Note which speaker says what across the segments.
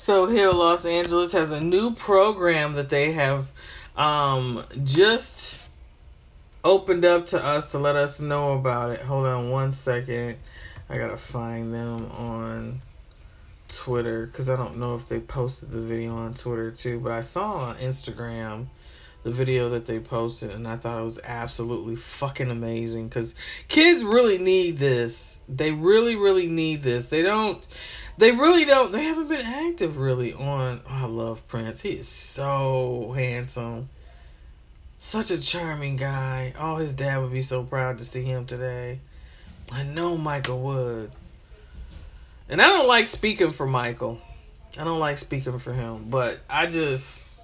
Speaker 1: So here, Los Angeles has a new program that they have um, just opened up to us to let us know about it. Hold on one second. I gotta find them on Twitter because I don't know if they posted the video on Twitter too, but I saw on Instagram the video that they posted and I thought it was absolutely fucking amazing because kids really need this. They really, really need this. They don't they really don't. They haven't been active really on. Oh, I love Prince. He is so handsome. Such a charming guy. Oh, his dad would be so proud to see him today. I know Michael would. And I don't like speaking for Michael. I don't like speaking for him. But I just.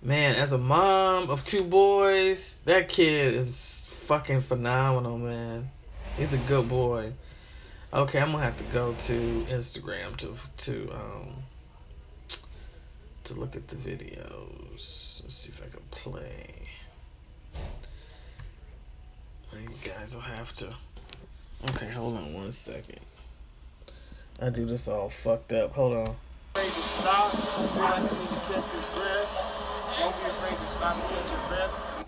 Speaker 1: Man, as a mom of two boys, that kid is fucking phenomenal, man. He's a good boy. Okay, I'm gonna have to go to Instagram to to um to look at the videos. Let's see if I can play. You guys will have to. Okay, hold on one second. I do this all fucked up. Hold on. Afraid to stop. Feel like you need to catch your breath. Don't be afraid to stop and catch your breath.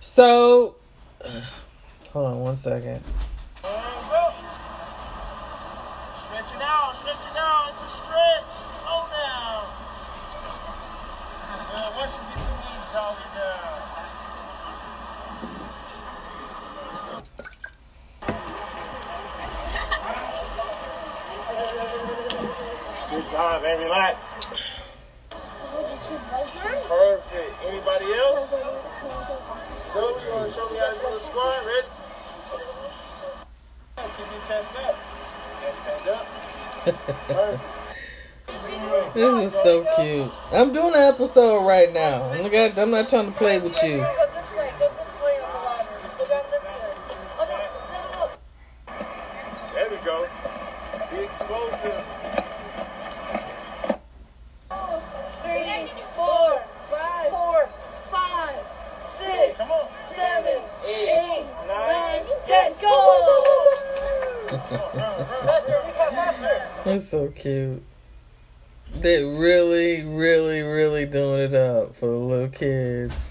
Speaker 1: So. Hold on one second. Stretch it out, stretch it out. It's a stretch. Slow down. Uh, once you taller down.
Speaker 2: Good job, man. Relax. Perfect. Anybody else? Zoe, you want to show me how to do the squat? Ready?
Speaker 1: this is so cute. I'm doing an episode right now. I'm not trying to play with you. That's so cute. They're really, really, really doing it up for the little kids.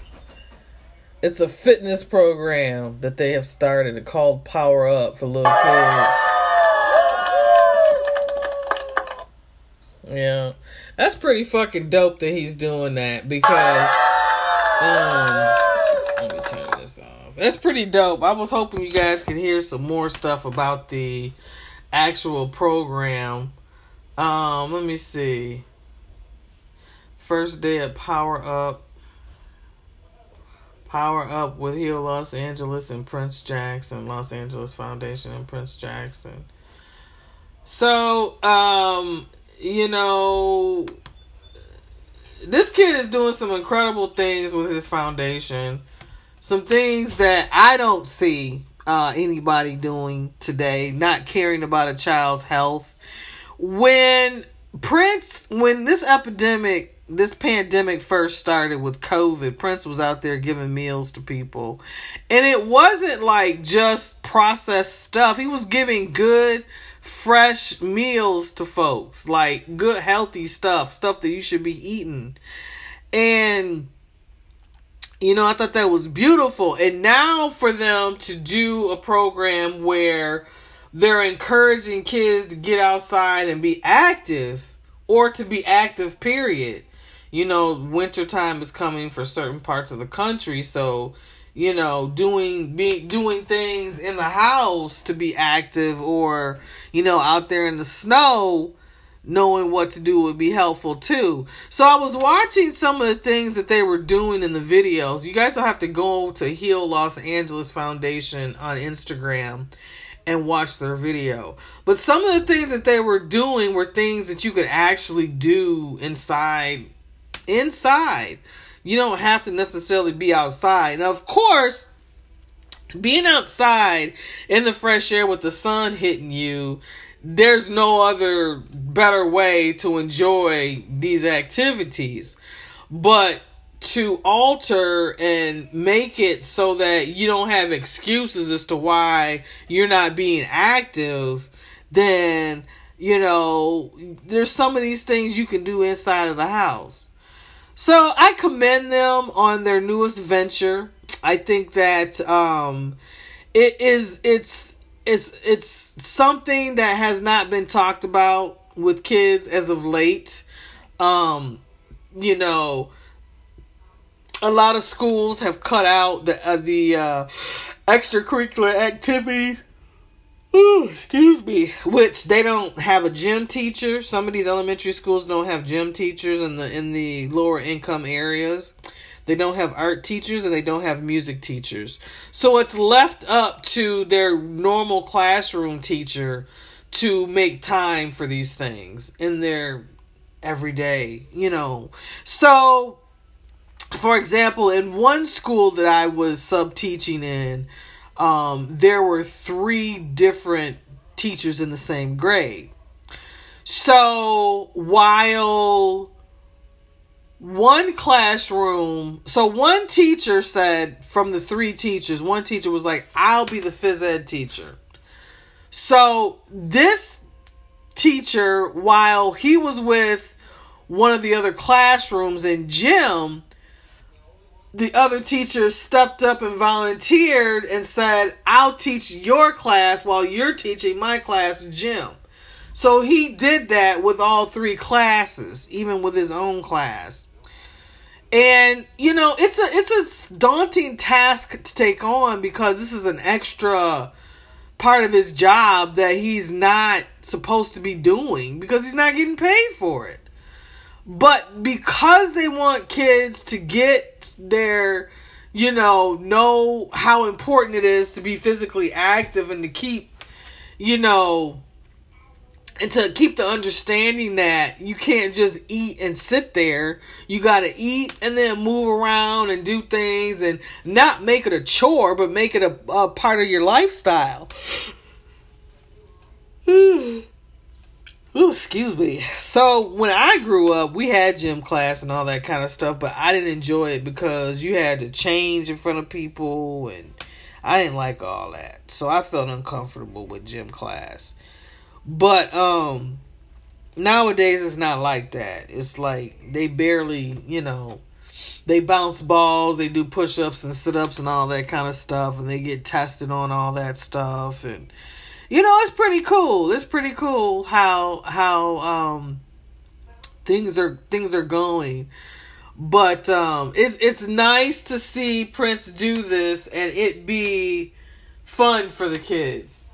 Speaker 1: It's a fitness program that they have started called Power Up for little kids. Yeah. That's pretty fucking dope that he's doing that because um let me turn this off. That's pretty dope. I was hoping you guys could hear some more stuff about the actual program. Um, let me see. First day of Power Up. Power Up with Heal Los Angeles and Prince Jackson, Los Angeles Foundation and Prince Jackson. So, um, you know, this kid is doing some incredible things with his foundation. Some things that I don't see uh, anybody doing today, not caring about a child's health. When Prince, when this epidemic, this pandemic first started with COVID, Prince was out there giving meals to people. And it wasn't like just processed stuff, he was giving good, fresh meals to folks, like good, healthy stuff, stuff that you should be eating. And you know, I thought that was beautiful. And now for them to do a program where they're encouraging kids to get outside and be active or to be active, period. You know, wintertime is coming for certain parts of the country, so you know, doing be doing things in the house to be active or, you know, out there in the snow knowing what to do would be helpful too. So I was watching some of the things that they were doing in the videos. You guys will have to go to Heal Los Angeles Foundation on Instagram and watch their video. But some of the things that they were doing were things that you could actually do inside inside. You don't have to necessarily be outside. Now of course, being outside in the fresh air with the sun hitting you there's no other better way to enjoy these activities but to alter and make it so that you don't have excuses as to why you're not being active then You know, there's some of these things you can do inside of the house. So I commend them on their newest venture. I think that um, it is it's it's it's something that has not been talked about with kids as of late. Um, you know, a lot of schools have cut out the uh, the uh, extracurricular activities. Ooh, excuse me. Which they don't have a gym teacher. Some of these elementary schools don't have gym teachers in the in the lower income areas. They don't have art teachers and they don't have music teachers. So it's left up to their normal classroom teacher to make time for these things in their everyday, you know. So for example, in one school that I was sub teaching in, um, there were three different teachers in the same grade. So while one classroom, so one teacher said from the three teachers, one teacher was like, I'll be the phys ed teacher. So this teacher, while he was with one of the other classrooms in gym, the other teacher stepped up and volunteered and said, I'll teach your class while you're teaching my class gym. So he did that with all three classes, even with his own class. And you know, it's a it's a daunting task to take on because this is an extra part of his job that he's not supposed to be doing because he's not getting paid for it. But because they want kids to get their, you know, know how important it is to be physically active and to keep, you know, and to keep the understanding that you can't just eat and sit there. You got to eat and then move around and do things and not make it a chore, but make it a, a part of your lifestyle. Ooh, excuse me. So when I grew up, we had gym class and all that kind of stuff, but I didn't enjoy it because you had to change in front of people and I didn't like all that. So I felt uncomfortable with gym class. But um nowadays it's not like that. It's like they barely, you know, they bounce balls, they do push-ups and sit-ups and all that kind of stuff and they get tested on all that stuff and you know it's pretty cool. It's pretty cool how how um things are things are going. But um it's it's nice to see prince do this and it be fun for the kids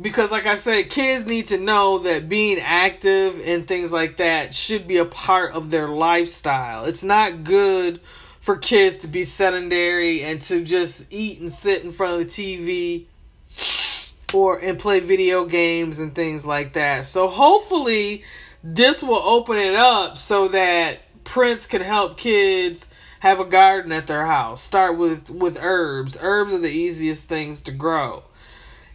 Speaker 1: because like i said kids need to know that being active and things like that should be a part of their lifestyle it's not good for kids to be sedentary and to just eat and sit in front of the tv or and play video games and things like that. So hopefully this will open it up so that Prince can help kids have a garden at their house. Start with with herbs. Herbs are the easiest things to grow.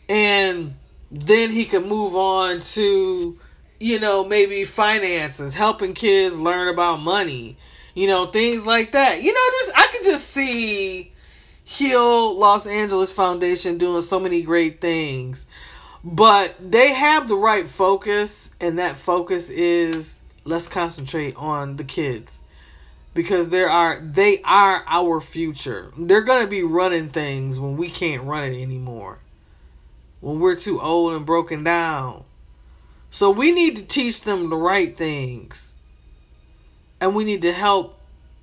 Speaker 1: And then he can move on to you know, maybe finances, helping kids learn about money. You know, things like that. You know, just I could just see Heal Los Angeles Foundation doing so many great things. But they have the right focus, and that focus is let's concentrate on the kids. Because there are they are our future. They're gonna be running things when we can't run it anymore. When we're too old and broken down. So we need to teach them the right things. And we need to help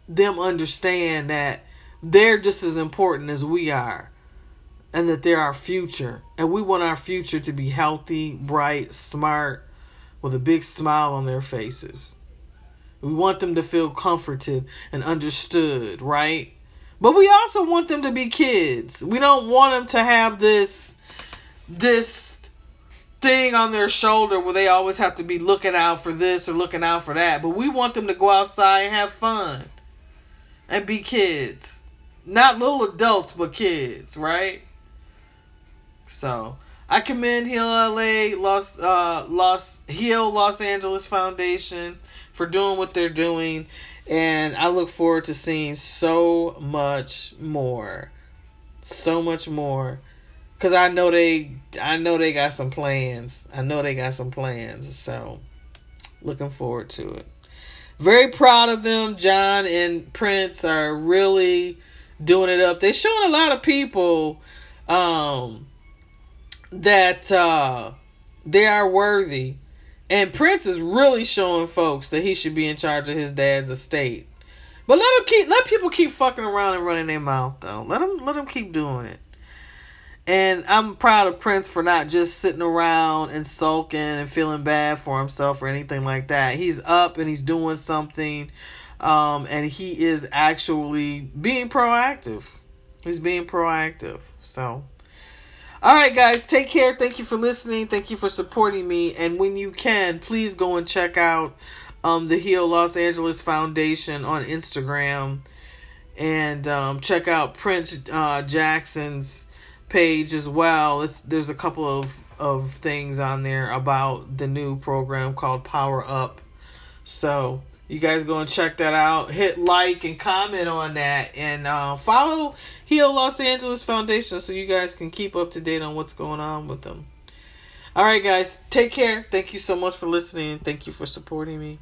Speaker 1: them understand that they're just as important as we are and that they're our future and we want our future to be healthy bright smart with a big smile on their faces we want them to feel comforted and understood right but we also want them to be kids we don't want them to have this this thing on their shoulder where they always have to be looking out for this or looking out for that. But we want them to go outside and have fun and be kids. Not little adults, but kids, right? So I commend Heal LA, Los uh, Los Heal Los Angeles Foundation for doing what they're doing, and I look forward to seeing so much more, so much more Cause I know they, I know they got some plans. I know they got some plans. So, looking forward to it. Very proud of them. John and Prince are really doing it up. They're showing a lot of people um, that uh, they are worthy. And Prince is really showing folks that he should be in charge of his dad's estate. But let him keep let people keep fucking around and running their mouth though. Let them let them keep doing it. And I'm proud of Prince for not just sitting around and sulking and feeling bad for himself or anything like that. He's up and he's doing something. Um, and he is actually being proactive. He's being proactive. So, all right, guys, take care. Thank you for listening. Thank you for supporting me. And when you can, please go and check out um, the Heal Los Angeles Foundation on Instagram. And um, check out Prince uh, Jackson's page as well. It's, there's a couple of, of things on there about the new program called Power Up. So, you guys go and check that out. Hit like and comment on that, and uh, follow Heal Los Angeles Foundation so you guys can keep up to date on what's going on with them. All right, guys, take care. Thank you so much for listening. Thank you for supporting me.